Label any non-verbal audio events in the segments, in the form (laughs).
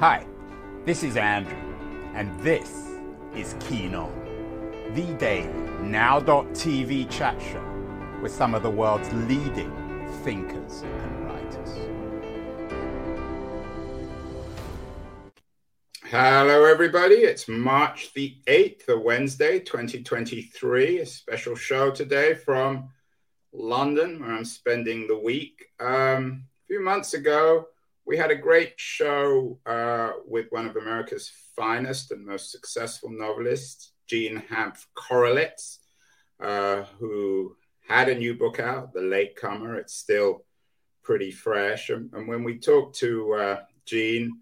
Hi, this is Andrew, and this is Keen On, the daily now.tv chat show with some of the world's leading thinkers and writers. Hello, everybody. It's March the 8th, a Wednesday, 2023. A special show today from London, where I'm spending the week. Um, a few months ago, we had a great show uh, with one of America's finest and most successful novelists, Jean Hanff Korelitz, uh, who had a new book out, The Latecomer. It's still pretty fresh. And, and when we talked to uh, Jean,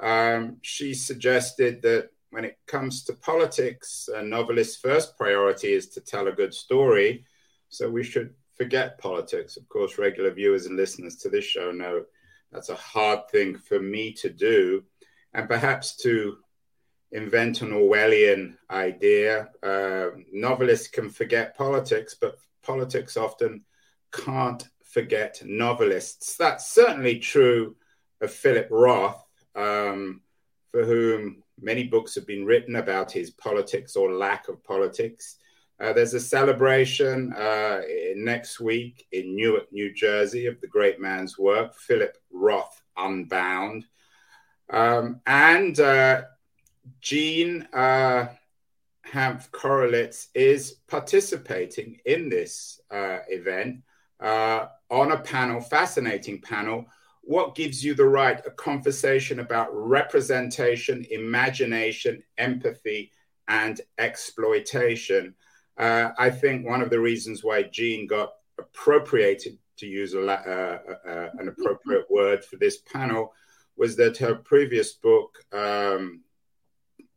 um, she suggested that when it comes to politics, a novelist's first priority is to tell a good story. So we should forget politics. Of course, regular viewers and listeners to this show know that's a hard thing for me to do. And perhaps to invent an Orwellian idea, uh, novelists can forget politics, but politics often can't forget novelists. That's certainly true of Philip Roth, um, for whom many books have been written about his politics or lack of politics. Uh, there's a celebration uh, next week in Newark, New Jersey, of the great man's work, Philip Roth Unbound. Um, and uh, Jean uh, Hanff Korelitz is participating in this uh, event uh, on a panel, fascinating panel. What gives you the right? A conversation about representation, imagination, empathy, and exploitation. Uh, I think one of the reasons why Jean got appropriated, to use a, uh, uh, an appropriate (laughs) word for this panel, was that her previous book um,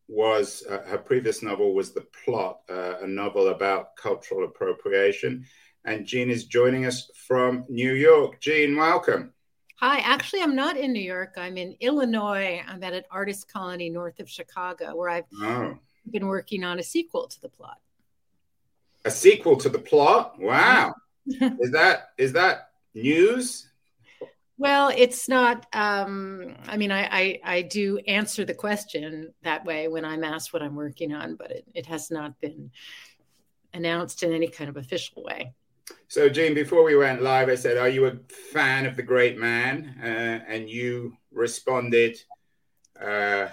was uh, her previous novel was The Plot, uh, a novel about cultural appropriation. And Jean is joining us from New York. Jean, welcome. Hi, actually, I'm not in New York. I'm in Illinois. I'm at an artist colony north of Chicago where I've oh. been working on a sequel to The Plot a sequel to the plot. Wow. (laughs) is that is that news? Well, it's not. Um, I mean, I, I, I do answer the question that way when I'm asked what I'm working on, but it, it has not been announced in any kind of official way. So, Jean, before we went live, I said, "Are you a fan of the great man?" Uh, and you responded, uh,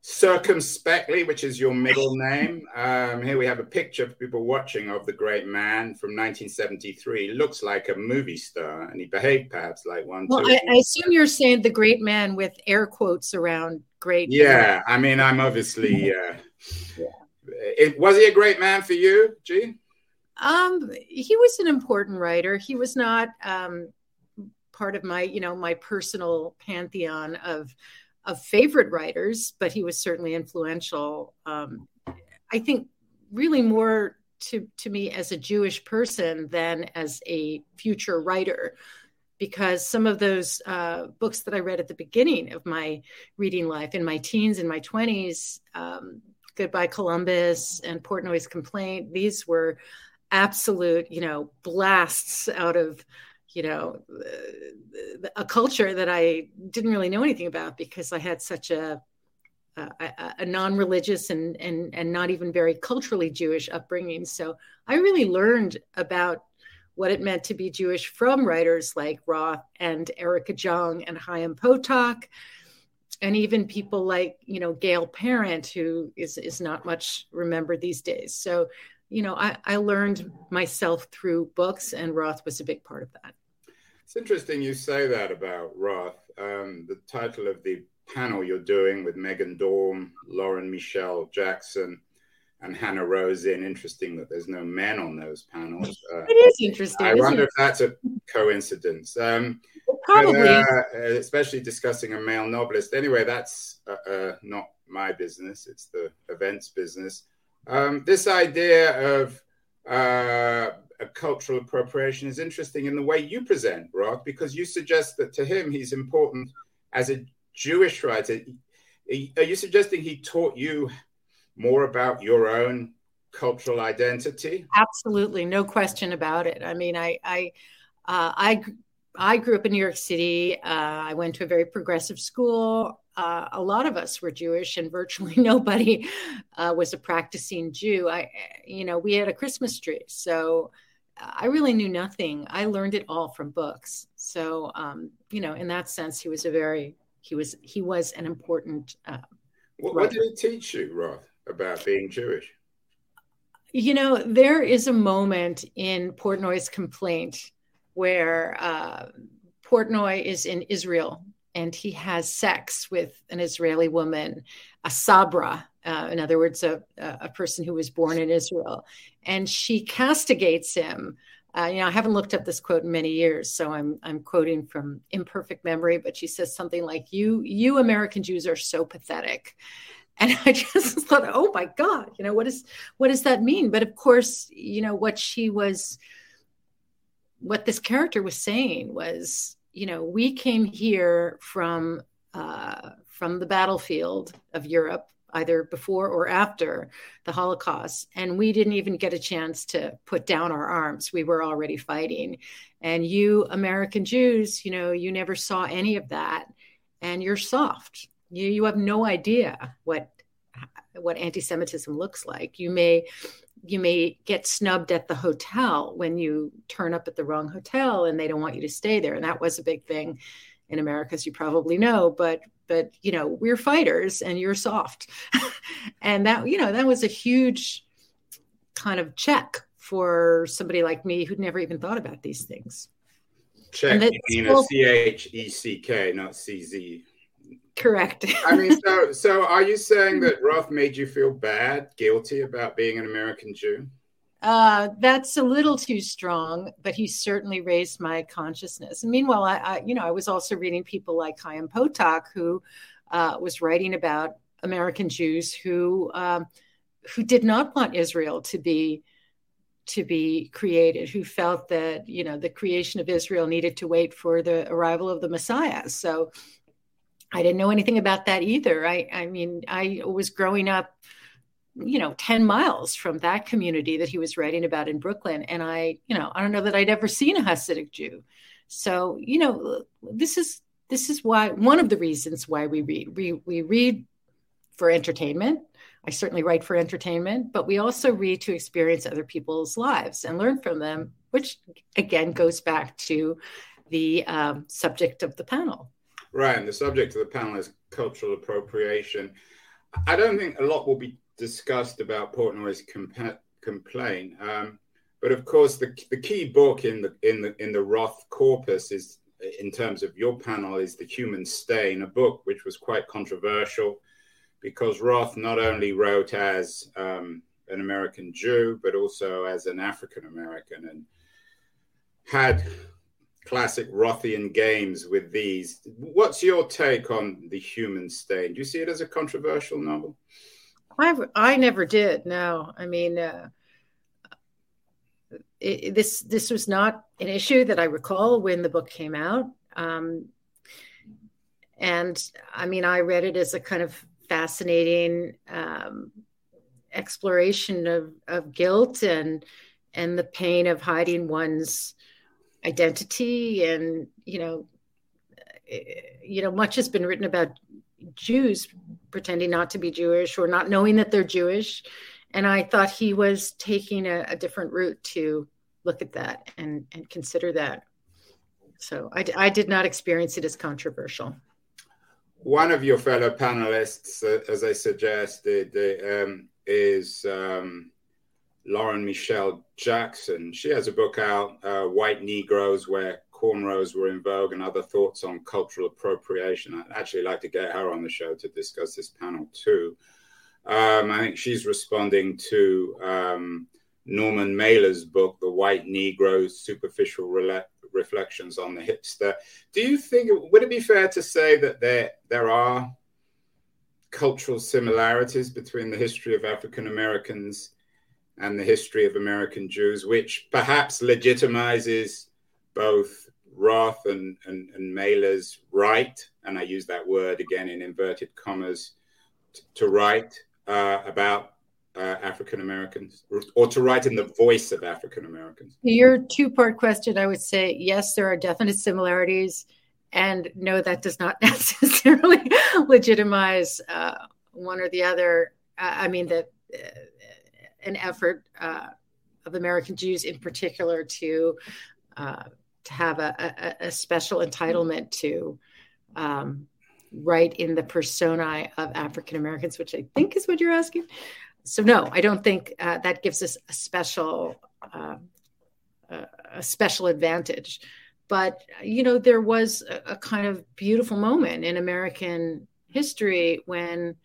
circumspectly, which is your middle name. Um, here we have a picture for people watching of the great man from 1973. Looks like a movie star, and he behaved perhaps like one. Well, I, I, assume you're saying the great man with air quotes around great. Yeah, man. I mean, I'm obviously. Uh, yeah. it, was he a great man for you, Jean? Um, he was an important writer. He was not um, part of my, you know, my personal pantheon of of favorite writers, but he was certainly influential. Um, I think really more to to me as a Jewish person than as a future writer, because some of those uh, books that I read at the beginning of my reading life, in my teens and my twenties, um, Goodbye Columbus and Portnoy's Complaint, these were absolute, you know, blasts out of you know a culture that i didn't really know anything about because i had such a a, a non-religious and, and and not even very culturally jewish upbringing so i really learned about what it meant to be jewish from writers like roth and erica jong and chaim potok and even people like you know gail parent who is is not much remembered these days so you know, I, I learned myself through books, and Roth was a big part of that. It's interesting you say that about Roth. Um, the title of the panel you're doing with Megan Dorm, Lauren Michelle Jackson, and Hanna Rosin. Interesting that there's no men on those panels. Uh, it is interesting. I wonder it? if that's a coincidence. Um, probably, but, uh, especially discussing a male novelist. Anyway, that's uh, uh, not my business. It's the events business. Um, this idea of uh, a cultural appropriation is interesting in the way you present Roth, because you suggest that to him he's important as a Jewish writer. Are you suggesting he taught you more about your own cultural identity? Absolutely, no question about it. I mean, I, I, uh, I, I grew up in New York City. Uh, I went to a very progressive school. Uh, a lot of us were Jewish, and virtually (laughs) nobody uh, was a practicing Jew. I, you know, we had a Christmas tree, so I really knew nothing. I learned it all from books. So, um, you know, in that sense, he was a very he was he was an important. Uh, what, what did he teach you, Roth, about being Jewish? You know, there is a moment in Portnoy's complaint where uh, Portnoy is in Israel and he has sex with an Israeli woman, a Sabra, uh, in other words, a, a person who was born in Israel. And she castigates him. Uh, you know, I haven't looked up this quote in many years, so I'm I'm quoting from imperfect memory. But she says something like, "You you American Jews are so pathetic," and (laughs) I just thought, "Oh my God, you know what is what does that mean?" But of course, you know what she was, what this character was saying was, you know, we came here from uh, from the battlefield of Europe either before or after the Holocaust. And we didn't even get a chance to put down our arms. We were already fighting. And you, American Jews, you know, you never saw any of that. And you're soft. You, you have no idea what what anti-Semitism looks like. You may you may get snubbed at the hotel when you turn up at the wrong hotel and they don't want you to stay there. And that was a big thing in America, as you probably know. But but you know we're fighters and you're soft (laughs) and that you know that was a huge kind of check for somebody like me who'd never even thought about these things check you mean a c-h-e-c-k not c-z correct (laughs) i mean so (laughs) so are you saying that roth made you feel bad guilty about being an american jew uh, that's a little too strong, but he certainly raised my consciousness. And meanwhile, I, I you know, I was also reading people like Chaim Potok, who uh, was writing about American Jews who um, who did not want Israel to be to be created, who felt that you know the creation of Israel needed to wait for the arrival of the Messiah. So I didn't know anything about that either. I, I mean, I was growing up you know 10 miles from that community that he was writing about in brooklyn and i you know i don't know that i'd ever seen a hasidic jew. So you know this is this is why one of the reasons why we read we, we read for entertainment. I certainly write for entertainment but we also read to experience other people's lives and learn from them which again goes back to the um, subject of the panel right and the subject of the panel is cultural appropriation i don't think a lot will be discussed about Portnoy's comp- complaint. Um, but of course, the, the key book in the in the in the Roth corpus is, in terms of your panel, is the Human Stain, a book which was quite controversial because Roth not only wrote as um, an American Jew but also as an African American and had classic Rothian games with these. What's your take on the Human Stain? Do you see it as a controversial novel? I I never did. No, I mean, uh, it, this this was not an issue that I recall when the book came out. Um, and I mean, I read it as a kind of fascinating um, exploration of, of guilt and and the pain of hiding one's identity and you know eh, you know much has been written about Jews pretending not to be Jewish or not knowing that they're Jewish. And I thought he was taking a, a different route to look at that and, and consider that. So I, I did not experience it as controversial. One of your fellow panelists, uh, as I suggested, um, is um, Lauren Michelle Jackson. She has a book out, uh, White Negroes, where cornrows were in vogue and other thoughts on cultural appropriation. I'd actually like to get her on the show to discuss this panel too. Um, I think she's responding to um, Norman Mailer's book, The White Negro Superficial Rele- Reflections on the Hipster. Do you think, would it be fair to say that there, there are cultural similarities between the history of African Americans and the history of American Jews, which perhaps legitimizes both Roth and, and, and Mailer's right, and I use that word again in inverted commas, t- to write uh, about uh, African Americans or to write in the voice of African Americans? Your two part question, I would say yes, there are definite similarities. And no, that does not (laughs) necessarily legitimize uh, one or the other. I mean, that uh, an effort uh, of American Jews in particular to uh, to have a, a, a, special entitlement to um, write in the personae of African Americans, which I think is what you're asking. So no, I don't think uh, that gives us a special uh, a special advantage. But you know, there was a, a, kind of beautiful moment in American history when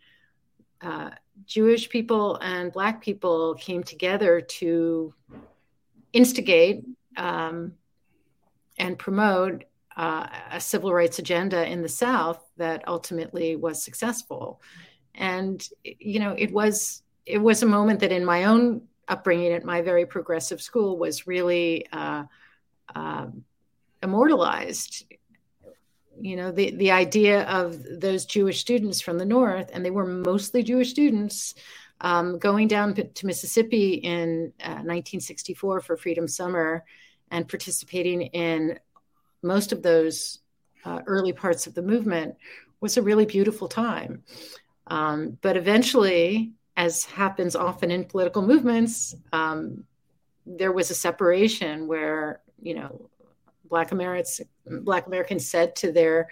uh, Jewish people and Black people came together to instigate um, and promote uh, a civil rights agenda in the South that ultimately was successful. And you know, it was it was a moment that in my own upbringing at my very progressive school was really uh, uh, immortalized you know the the idea of those Jewish students from the north, and they were mostly Jewish students. Um, going down to Mississippi in uh, 1964 for Freedom Summer and participating in most of those uh, early parts of the movement was a really beautiful time. Um, but eventually, as happens often in political movements, um, there was a separation where, you know, Black Americans Black Americans said to their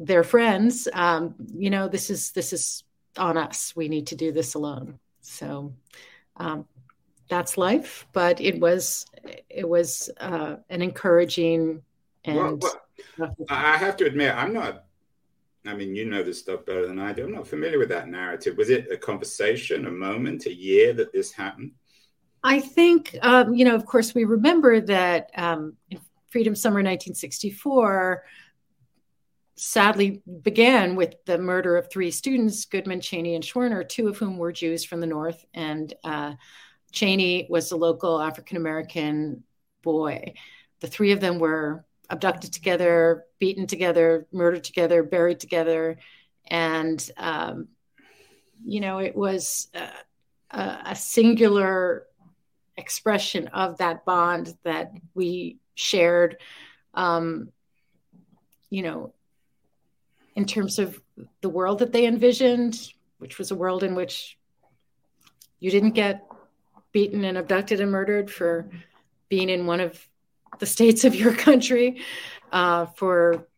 their friends, um, you know, this is this is on us. We need to do this alone. So um, that's life, but it was it was uh, an encouraging and. Well, well, I have to admit, I'm not. I mean, you know this stuff better than I do. I'm not familiar with that narrative. Was it a conversation, a moment, a year that this happened? I think, um, you know, of course, we remember that um, Freedom Summer 1964 sadly began with the murder of three students, Goodman, Chaney, and Schwerner, two of whom were Jews from the North. And uh, Chaney was a local African American boy. The three of them were abducted together, beaten together, murdered together, buried together. And, um, you know, it was uh, a singular expression of that bond that we shared um, you know in terms of the world that they envisioned which was a world in which you didn't get beaten and abducted and murdered for being in one of the states of your (laughs) country uh, for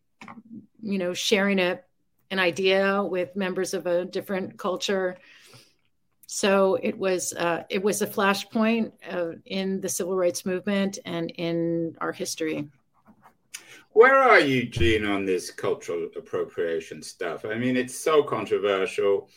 you know sharing a, an idea with members of a different culture so it was uh, it was a flashpoint uh, in the civil rights movement and in our history. Where are you, Jean, on this cultural appropriation stuff? I mean, it's so controversial.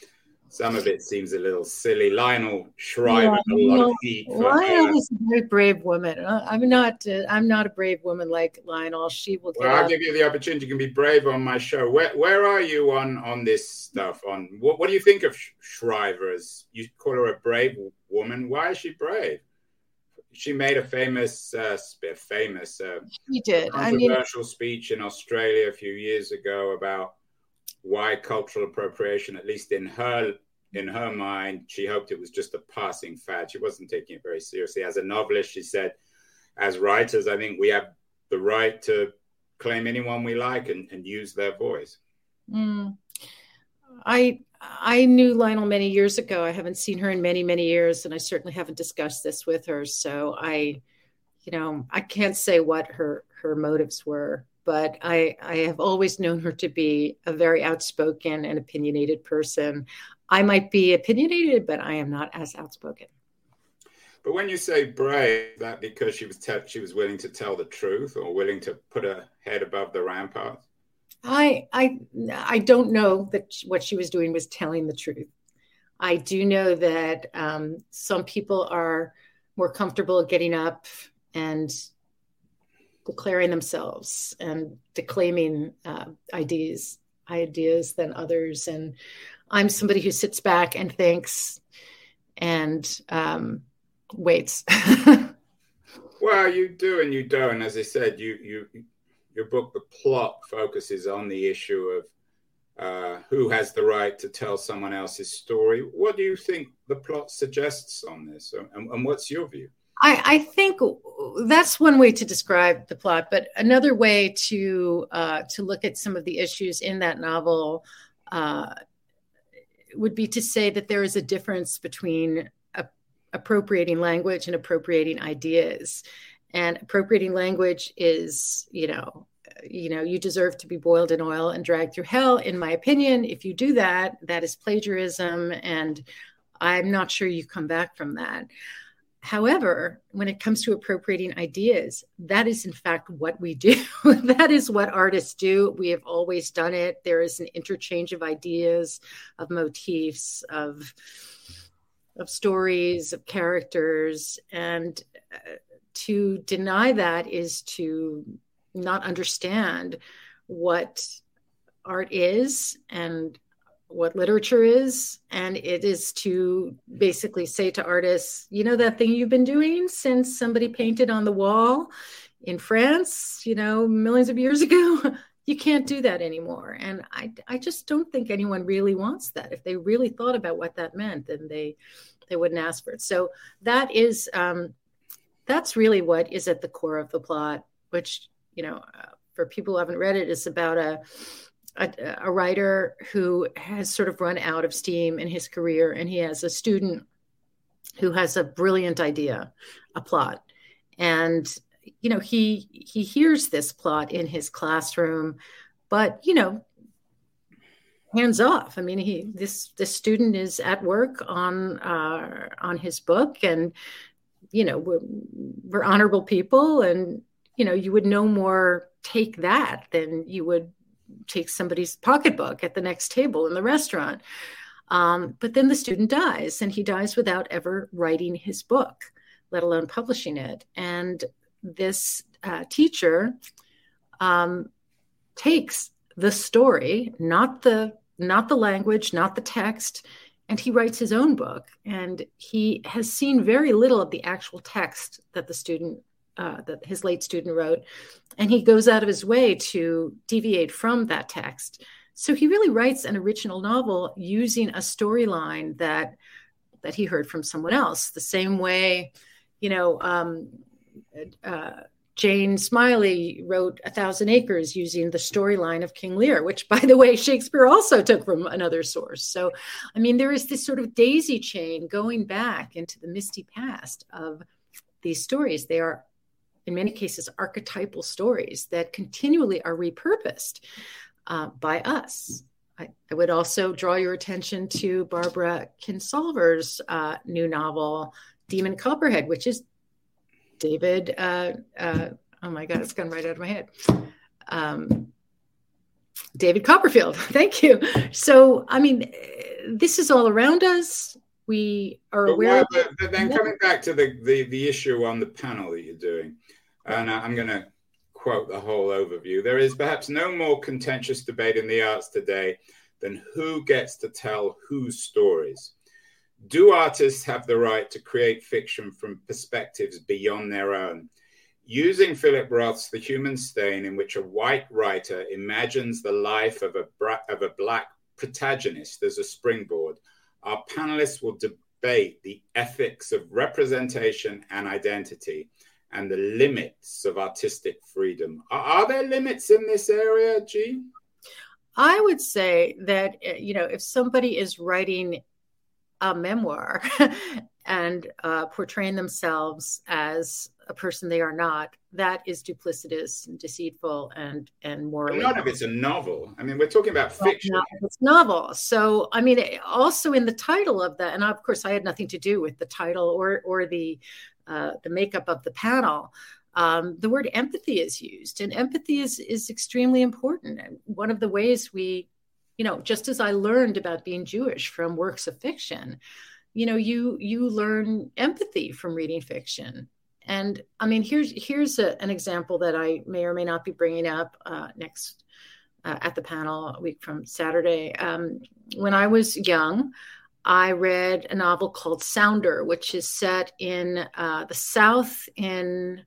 Some of it seems a little silly. Lionel Shriver, yeah, a lot of heat. Lionel is a very brave woman. Uh, I'm not. Uh, I'm not a brave woman like Lionel. She will. Well, I'll give you the opportunity. You can be brave on my show. Where Where are you on on this stuff? On what What do you think of Shriver? As you call her a brave woman. Why is she brave? She made a famous, uh, famous, uh, she did. controversial I mean, speech in Australia a few years ago about why cultural appropriation, at least in her in her mind, she hoped it was just a passing fad. She wasn't taking it very seriously. As a novelist, she said, as writers, I think we have the right to claim anyone we like and, and use their voice. Mm. I I knew Lionel many years ago. I haven't seen her in many many years, and I certainly haven't discussed this with her. So I, you know, I can't say what her her motives were but I, I have always known her to be a very outspoken and opinionated person. I might be opinionated, but I am not as outspoken. But when you say brave, that because she was te- she was willing to tell the truth or willing to put her head above the ramparts. I I I don't know that what she was doing was telling the truth. I do know that um, some people are more comfortable getting up and declaring themselves and declaiming uh, ideas ideas than others. And i'm somebody who sits back and thinks and um, waits. (laughs) Well you do and you don't. As i said you you your book the plot focuses on the issue of uh, who has the right to tell someone else's story. What do you think the plot suggests on this, and, and what's your view? I, I, think that's one way to describe the plot, but another way to uh, to look at some of the issues in that novel uh, would be to say that there is a difference between a, appropriating language and appropriating ideas. And appropriating language is, you know, you know, you deserve to be boiled in oil and dragged through hell. In my opinion, if you do that, that is plagiarism, and I'm not sure you come back from that. However, when it comes to appropriating ideas, that is in fact what we do. (laughs) that is what artists do. We have always done it. There is an interchange of ideas, of motifs, of of stories, of characters, and uh, to deny that is to not understand what art is and what literature is and it is to basically say to artists you know that thing you've been doing since somebody painted on the wall in france you know millions of years (laughs) ago? You can't do that anymore. And i i just don't think anyone really wants that. If they really thought about what that meant then they they wouldn't ask for it. So that is um that's really what is at the core of the plot which you know uh, for people who haven't read it it's about a a, a, writer who has sort of run out of steam in his career, and he has a student who has a brilliant idea, a plot, and you know he he hears this plot in his classroom, but you know hands off. I mean, he this this student is at work on uh, on his book, and you know we're, we're honorable people, and you know you would no more take that than you would take somebody's pocketbook at the next table in the restaurant. Um, but then the student dies, and he dies without ever writing his book, let alone publishing it. And this uh, teacher um, takes the story, not the not the language, not the text, and he writes his own book. And he has seen very little of the actual text that the student uh, that his late student wrote, and he goes out of his way to deviate from that text. So he really writes an original novel using a storyline that that he heard from someone else. The same way, you know, um, uh, Jane Smiley wrote A Thousand Acres using the storyline of King Lear, which, by the way, Shakespeare also took from another source. So, I mean, there is this sort of daisy chain going back into the misty past of these stories. They are in many cases, archetypal stories that continually are repurposed uh, by us. I, I, would also draw your attention to Barbara Kingsolver's uh, new novel, Demon Copperhead, which is David. Uh, uh oh my God, it's gone right out of my head. Um, David Copperfield. (laughs) Thank you. So, I mean, this is all around us. We are aware. But, but then coming back to the, the, the issue on the panel that you're doing, and I'm going to quote the whole overview. There is perhaps no more contentious debate in the arts today than who gets to tell whose stories. Do artists have the right to create fiction from perspectives beyond their own? Using Philip Roth's The Human Stain, in which a white writer imagines the life of a, bra- of a black protagonist as a springboard, our panelists will debate the ethics of representation and identity and the limits of artistic freedom. Are, are there limits in this area, Jean? I would say that, you know, if somebody is writing a memoir (laughs) and uh, portraying themselves as a person they are not, that is duplicitous and deceitful and and morally. None of it's a novel. I mean, we're talking about fiction. It's novel. So, I mean, also in the title of that, and of course, I had nothing to do with the title or or the uh, the makeup of the panel, um, the word empathy is used, and empathy is is extremely important. And one of the ways we, you know, just as I learned about being Jewish from works of fiction, you know, you you learn empathy from reading fiction. And I mean, here's here's a, an example that I may or may not be bringing up uh, next uh, at the panel a week from Saturday. Um, when I was young, I read a novel called Sounder, which is set in uh, the South in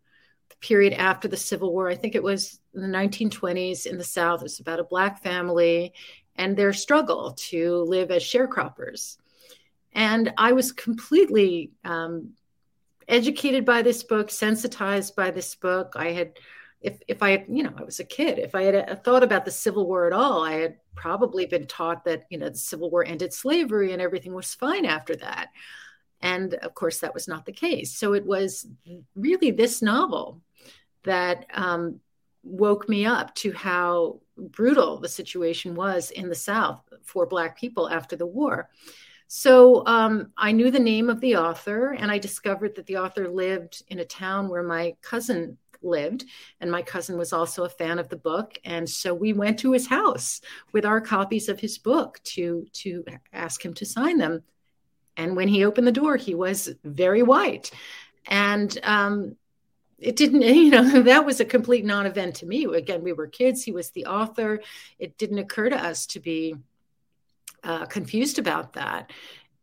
the period after the Civil War. I think it was in the 1920s in the South. It's about a Black family, and their struggle to live as sharecroppers. And I was completely um, educated by this book, sensitized by this book. I had, if, if I you know, I was a kid, if I had uh, thought about the Civil War at all, I had probably been taught that, you know, the Civil War ended slavery and everything was fine after that. And of course, that was not the case. So it was really this novel that um, woke me up to how brutal the situation was in the South for Black people after the war. So um, I knew the name of the author, and I discovered that the author lived in a town where my cousin lived. And my cousin was also a fan of the book. And so we went to his house with our copies of his book to, to ask him to sign them. And when he opened the door, he was very white. And um, it didn't, (laughs) you know, that was a complete non event to me. Again, we were kids. He was the author. It didn't occur to us to be uh, confused about that.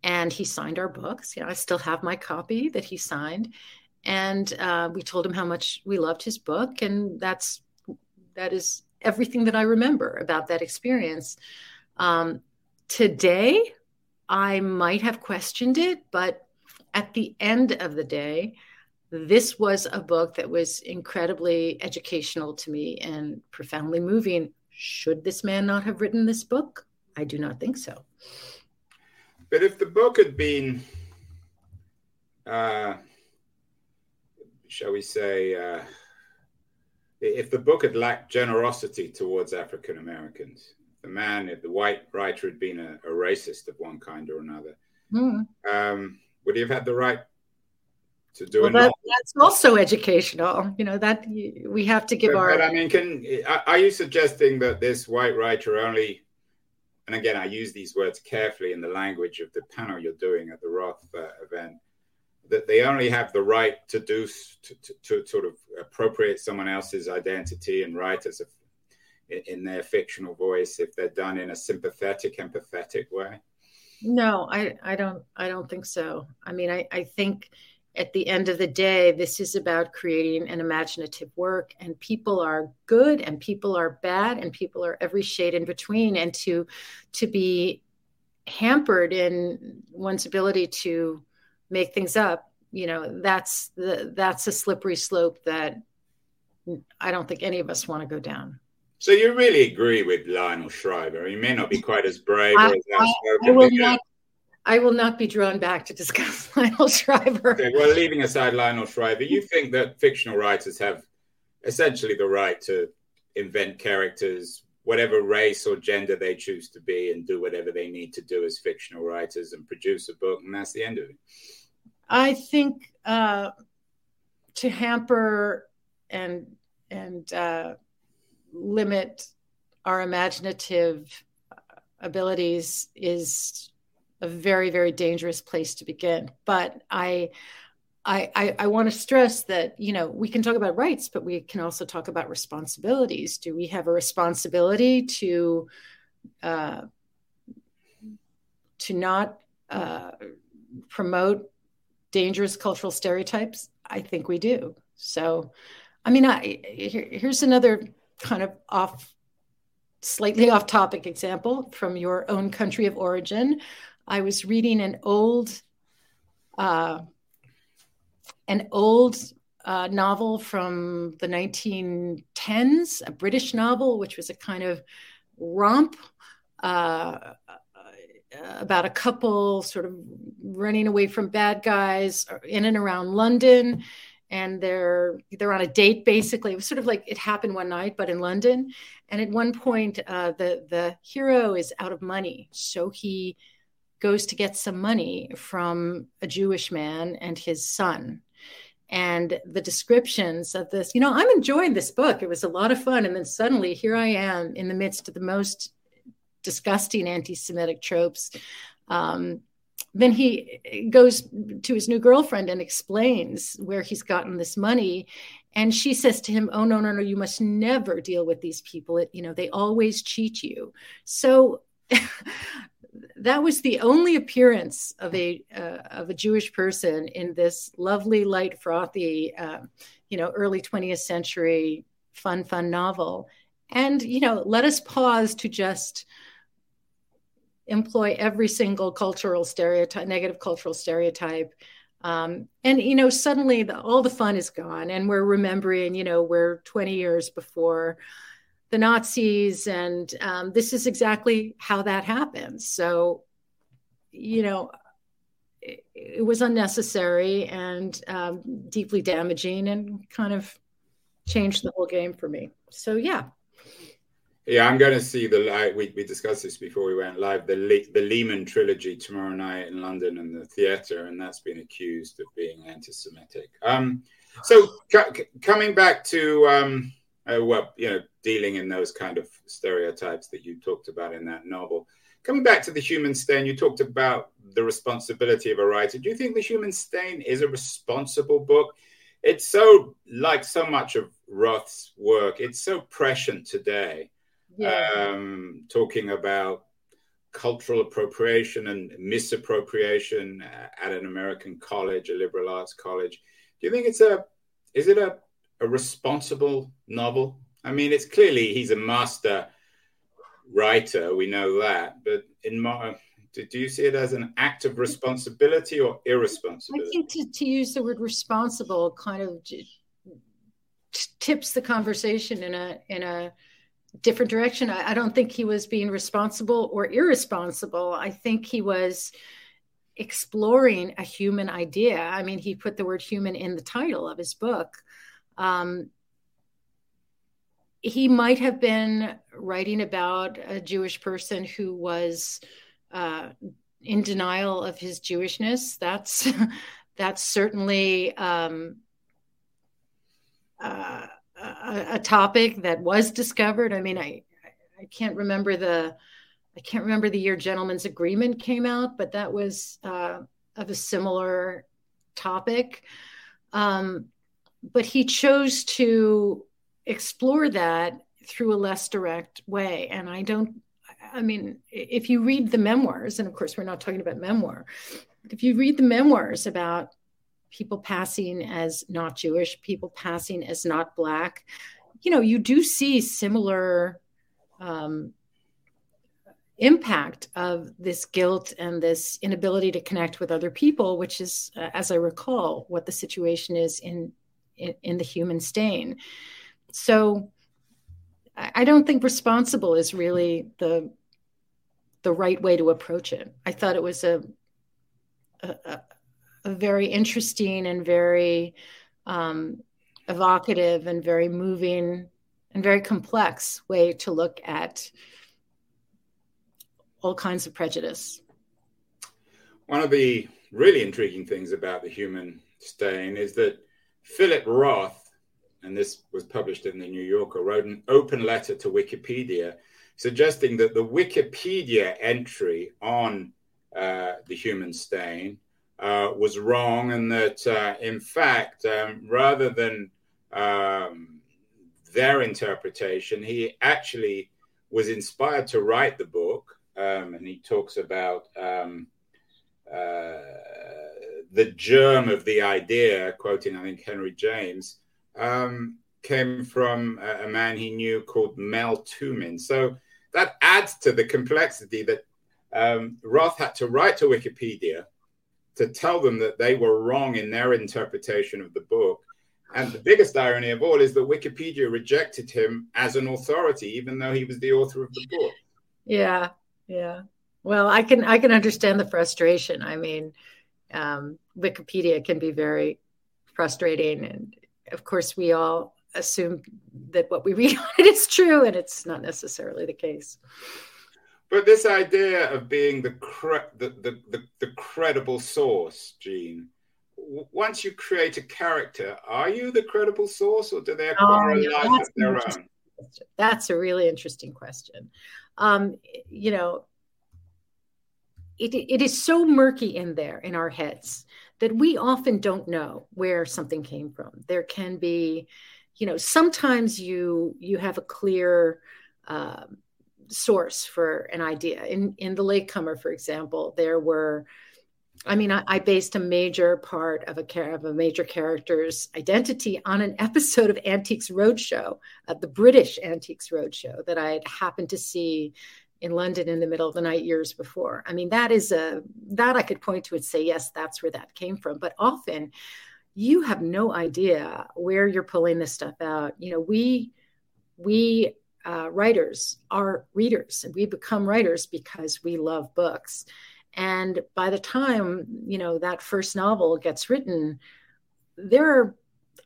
And he signed our books. You know, I still have my copy that he signed. And uh, we told him how much we loved his book. And that's, that is everything that I remember about that experience. Um, today, I might have questioned it, but at the end of the day, this was a book that was incredibly educational to me and profoundly moving. Should this man not have written this book? I do not think so. But if the book had been, uh, shall we say, uh, if the book had lacked generosity towards African Americans, the man, if the white writer had been a, a racist of one kind or another, mm. um, would he have had the right to do well, that, that's also educational you know that we have to give but, our but i mean can are you suggesting that this white writer only and again i use these words carefully in the language of the panel you're doing at the roth uh, event that they only have the right to do to, to, to, sort of appropriate someone else's identity and write as a, in their fictional voice if they're done in a sympathetic empathetic way. No i i don't i don't think so. I mean i i think at the end of the day, this is about creating an imaginative work, and people are good, and people are bad, and people are every shade in between. And to to be hampered in one's ability to make things up, you know, that's the that's a slippery slope that I don't think any of us want to go down. So you really agree with Lionel Shriver? He may not be quite as brave I, or as outspoken. I, I will not I will not be drawn back to discuss (laughs) Lionel Shriver. Okay, well, leaving aside Lionel Shriver, you think that fictional writers have essentially the right to invent characters, whatever race or gender they choose to be, and do whatever they need to do as fictional writers and produce a book, and that's the end of it. I think uh, to hamper and and uh, limit our imaginative abilities is a very very dangerous place to begin but i I, I, I want to stress that you know we can talk about rights, but we can also talk about responsibilities. Do we have a responsibility to uh, to not uh, promote dangerous cultural stereotypes? I think we do. So, I mean, I, here, here's another kind of off, slightly off topic example from your own country of origin. I was reading an old, uh, an old uh, novel from the 1910s, a British novel, which was a kind of romp uh, about a couple sort of running away from bad guys in and around London. And they're they're on a date basically. It was sort of like it happened one night, but in London. And at one point, uh, the the hero is out of money, so he goes to get some money from a Jewish man and his son. And the descriptions of this, you know, I'm enjoying this book. It was a lot of fun. And then suddenly here I am in the midst of the most disgusting anti Semitic tropes. Um, then he goes to his new girlfriend and explains where he's gotten this money and she says to him oh no no no you must never deal with these people it, you know they always cheat you so (laughs) that was the only appearance of a uh, of a Jewish person in this lovely, light, frothy, uh, you know, early 20th century fun, fun novel. And you know, let us pause to just employ every single cultural stereotype, negative cultural stereotype. Um, and you know, suddenly the, all the fun is gone, and we're remembering, you know, we're 20 years before the Nazis, and um, this is exactly how that happens. So, you know, it, it was unnecessary and um, deeply damaging, and kind of changed the whole game for me. So, yeah. Yeah, I'm going to see the live. We, we discussed this before we went live. The Le- the Lehman trilogy tomorrow night in London and the theatre, and that's been accused of being anti-Semitic. Um, so c- coming back to um, uh, well, you know, dealing in those kind of stereotypes that you talked about in that novel. Coming back to the Human Stain, you talked about the responsibility of a writer. Do you think the Human Stain is a responsible book? It's so like so much of Roth's work. It's so prescient today yeah. um, talking about cultural appropriation and misappropriation at an American college, a liberal arts college. Do you think it's a is it a, a responsible novel? I mean, it's clearly he's a master writer. We know that, but in my do, you see it as an act of responsibility or irresponsibility? I think to, to use the word responsible kind of tips the conversation in a in a different direction. I, I don't think he was being responsible or irresponsible. I think he was exploring a human idea. I mean, he put the word human in the title of his book. Um, he might have been writing about a Jewish person who was uh, in denial of his Jewishness. That's (laughs) that's certainly um, uh, a, a, topic that was discovered. I mean, I I can't remember the I can't remember the year Gentleman's Agreement came out, but that was uh, of a similar topic. Um, but he chose to explore that through a less direct way, and I don't. I mean, if you read the memoirs, and of course, we're not talking about memoir. If you read the memoirs about people passing as not Jewish, people passing as not Black, you know, you do see similar um, impact of this guilt and this inability to connect with other people, which is, uh, as I recall, what the situation is in, in, in the human stain. So I don't think responsible is really the the right way to approach it. I thought it was a, a, a very interesting and very um, evocative and very moving and very complex way to look at all kinds of prejudice. One of the really intriguing things about the human stain is that Philip Roth, and this was published in the New Yorker, wrote an open letter to Wikipedia suggesting that the Wikipedia entry on uh, the human stain uh, was wrong, and that uh, in fact, um, rather than um, their interpretation, he actually was inspired to write the book. Um, and he talks about um, uh, the germ of the idea, quoting, I think, Henry James, um, came from a, a, man he knew called Mel Tumin. So that adds to the complexity that um, Roth had to write to Wikipedia to tell them that they were wrong in their interpretation of the book. And the biggest irony of all is that Wikipedia rejected him as an authority, even though he was the author of the book. Yeah, yeah. Well, I can I can understand the frustration. I mean, um, Wikipedia can be very frustrating, and of course, we all assume that what we read (laughs) on it is true, and it's not necessarily the case. But this idea of being the, cre- the, the, the, the credible source, Jean, once you create a character, are you the credible source or do they acquire oh, yeah, a life of their own? That's a really interesting question. Um, you know, it, it is so murky in there in our heads that we often don't know where something came from. There can be, you know, sometimes you you have a clear um, source for an idea. In in the latecomer, for example, there were I mean, I, I, based a major part of a care of a major character's identity on an episode of Antiques Roadshow, uh, the British Antiques Roadshow, that I had happened to see in London in the middle of the night years before. I mean, that is a that I could point to and say, yes, that's where that came from. But often you have no idea where you're pulling this stuff out. You know, we we uh, writers are readers, and we become writers because we love books. And by the time you know that first novel gets written, there are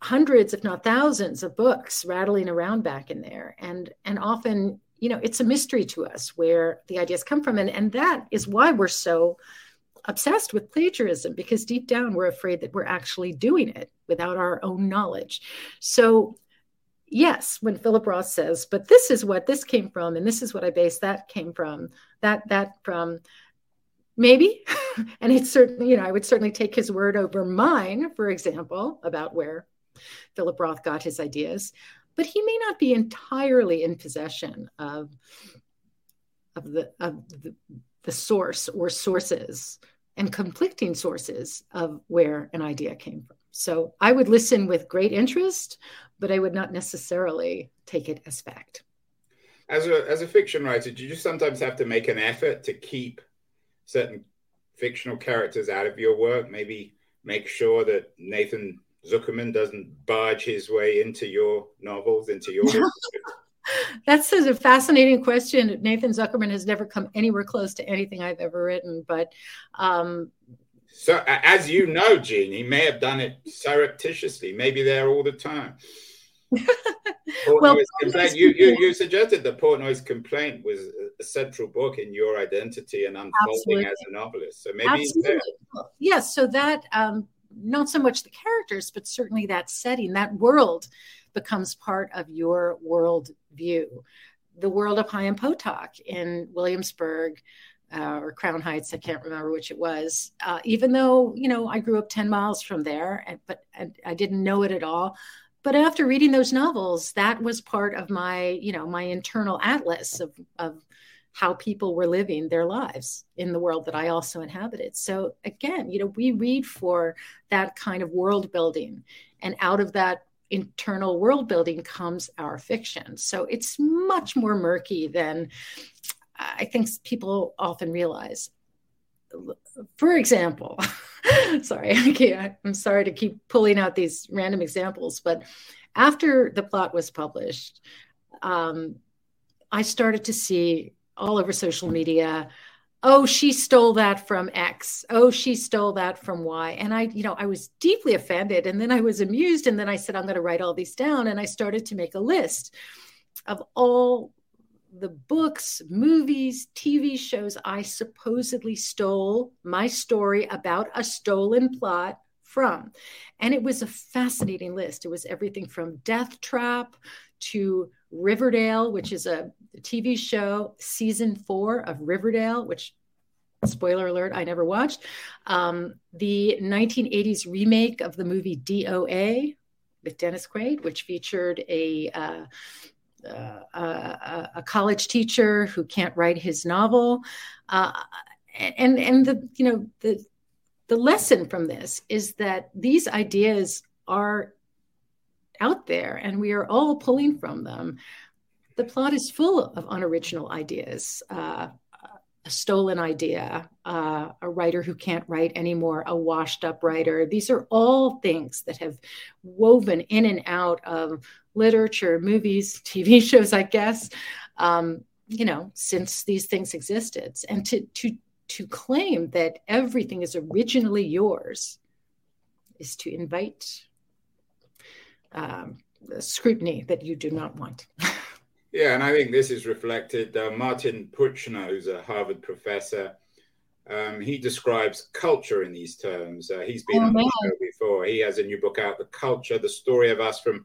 hundreds, if not thousands, of books rattling around back in there, and and often you know it's a mystery to us where the ideas come from, and and that is why we're so obsessed with plagiarism because deep down we're afraid that we're actually doing it without our own knowledge. So yes, when Philip Roth says, but this is what this came from, and this is what I base that came from, that that from maybe. (laughs) and it's certainly, you know, I would certainly take his word over mine, for example, about where Philip Roth got his ideas. But he may not be entirely in possession of of the of the, the source or sources and conflicting sources of where an idea came from. So I would listen with great interest, but I would not necessarily take it as fact. As a as a fiction writer, do you just sometimes have to make an effort to keep certain fictional characters out of your work? Maybe make sure that Nathan Zuckerman doesn't barge his way into your novels, into your (laughs) That's a fascinating question. Nathan Zuckerman has never come anywhere close to anything I've ever written, but um, so as you know, Jean, he may have done it surreptitiously, maybe there all the time. (laughs) well, you, you, you suggested that Portnoy's complaint was a central book in your identity and unfolding absolutely. as a novelist. So maybe yes. So that um, not so much the characters, but certainly that setting, that world becomes part of your world view. The world of Chaim Potok in Williamsburg, uh, or Crown Heights, I can't remember which it was. Uh, even though you know I grew up ten miles from there, and, but and I didn't know it at all. But after reading those novels, that was part of my you know my internal atlas of of how people were living their lives in the world that I also inhabited. So again, you know, we read for that kind of world building, and out of that internal world building comes our fiction. So it's much more murky than I think people often realize. For example, (laughs) sorry, I am sorry to keep pulling out these random examples, but after the plot was published, um, I started to see all over social media. Oh she stole that from x. Oh she stole that from y. And i you know i was deeply offended. And then i was amused. And then i said i'm going to write all these down. And i started to make a list of all the books movies tv shows i supposedly stole my story about a stolen plot from. And it was a fascinating list. It was everything from death trap to Riverdale, which is a TV show, season four of Riverdale, which spoiler alert, I never watched. Um, the 1980s remake of the movie DOA with Dennis Quaid, which featured a uh, uh, a, a, college teacher who can't write his novel, uh, and and the you know the the lesson from this is that these ideas are out there and we are all pulling from them. The plot is full of unoriginal ideas. Uh, a stolen idea, uh, a writer who can't write anymore, a washed up writer. These are all things that have woven in and out of literature, movies, (laughs) TV shows, I guess, um, you know, since these things existed. And to, to, to claim that everything is originally yours is to invite um, scrutiny that you do not want. yeah, and I think this is reflected. Uh, Martin Puchner, who's a Harvard professor, um, he describes culture in these terms. Uh, he's been oh, on the show before. He has a new book out, The Culture, the story of us from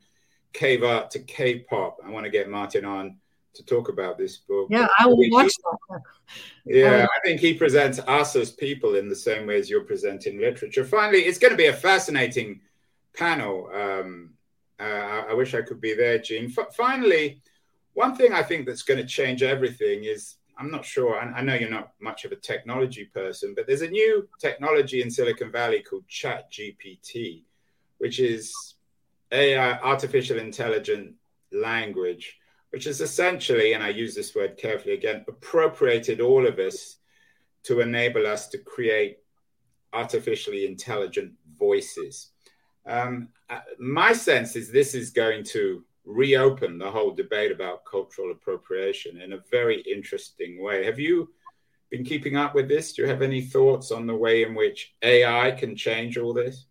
cave art to K-pop. I want to get Martin on to talk about this book. Yeah, I will watch that. Yeah, I think he presents us as people in the same way as you're presenting literature. Finally, it's going to be a fascinating panel. Um, uh, I wish I could be there, Jean. F- finally, one thing I think that's going to change everything is I'm not sure. I, I know you're not much of a technology person, but there's a new technology in Silicon Valley called ChatGPT, which is AI, artificial intelligent language, which is essentially, and I use this word carefully again, appropriated all of us to enable us to create artificially intelligent voices. Um, my sense is this is going to reopen the whole debate about cultural appropriation in a very interesting way. Have you been keeping up with this? Do you have any thoughts on the way in which AI can change all this?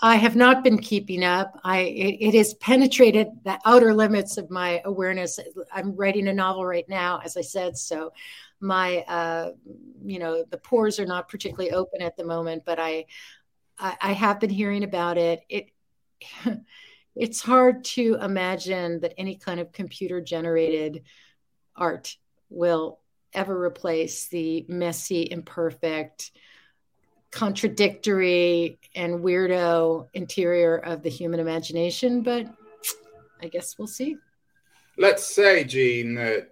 I have not been keeping up. I it, it, has penetrated the outer limits of my awareness. I'm writing a novel right now, as I said, so my uh, you know the pores are not particularly open at the moment. But I I, have been hearing about it. It (laughs) it's hard to imagine that any kind of computer generated art will ever replace the messy, imperfect, contradictory, and weirdo interior of the human imagination. But I guess we'll see. Let's say, Jean, that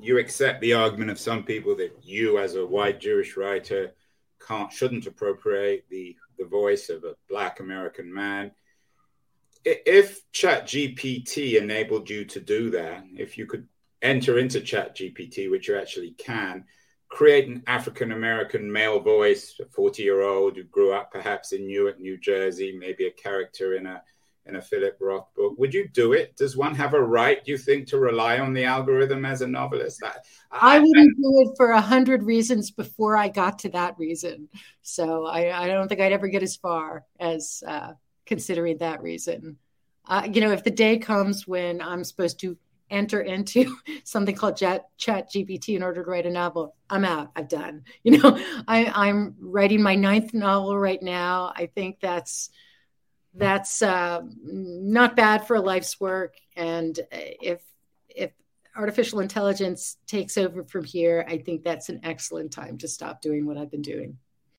you accept the argument of some people that you, as a white Jewish writer, can't shouldn't appropriate the the voice of a black American man if chat gpt enabled you to do that if you could enter into chat gpt which you actually can create an african american male voice a 40 year old who grew up perhaps in newark new jersey maybe a character in a in a philip roth book would you do it? Does one have a right do you think to rely on the algorithm as a novelist? I, I, I wouldn't I, do it for a hundred reasons before i got to that reason. So i, I don't think i'd ever get as far as uh, considering that reason. Uh, you know, if the day comes when I'm supposed to enter into (laughs) something called chat, chat GPT in order to write a novel, I'm out. I've done. (laughs) You know, I, am writing my ninth novel right now. I think that's that's uh, not bad for a life's work. And if if artificial intelligence takes over from here, I think that's an excellent time to stop doing what I've been doing.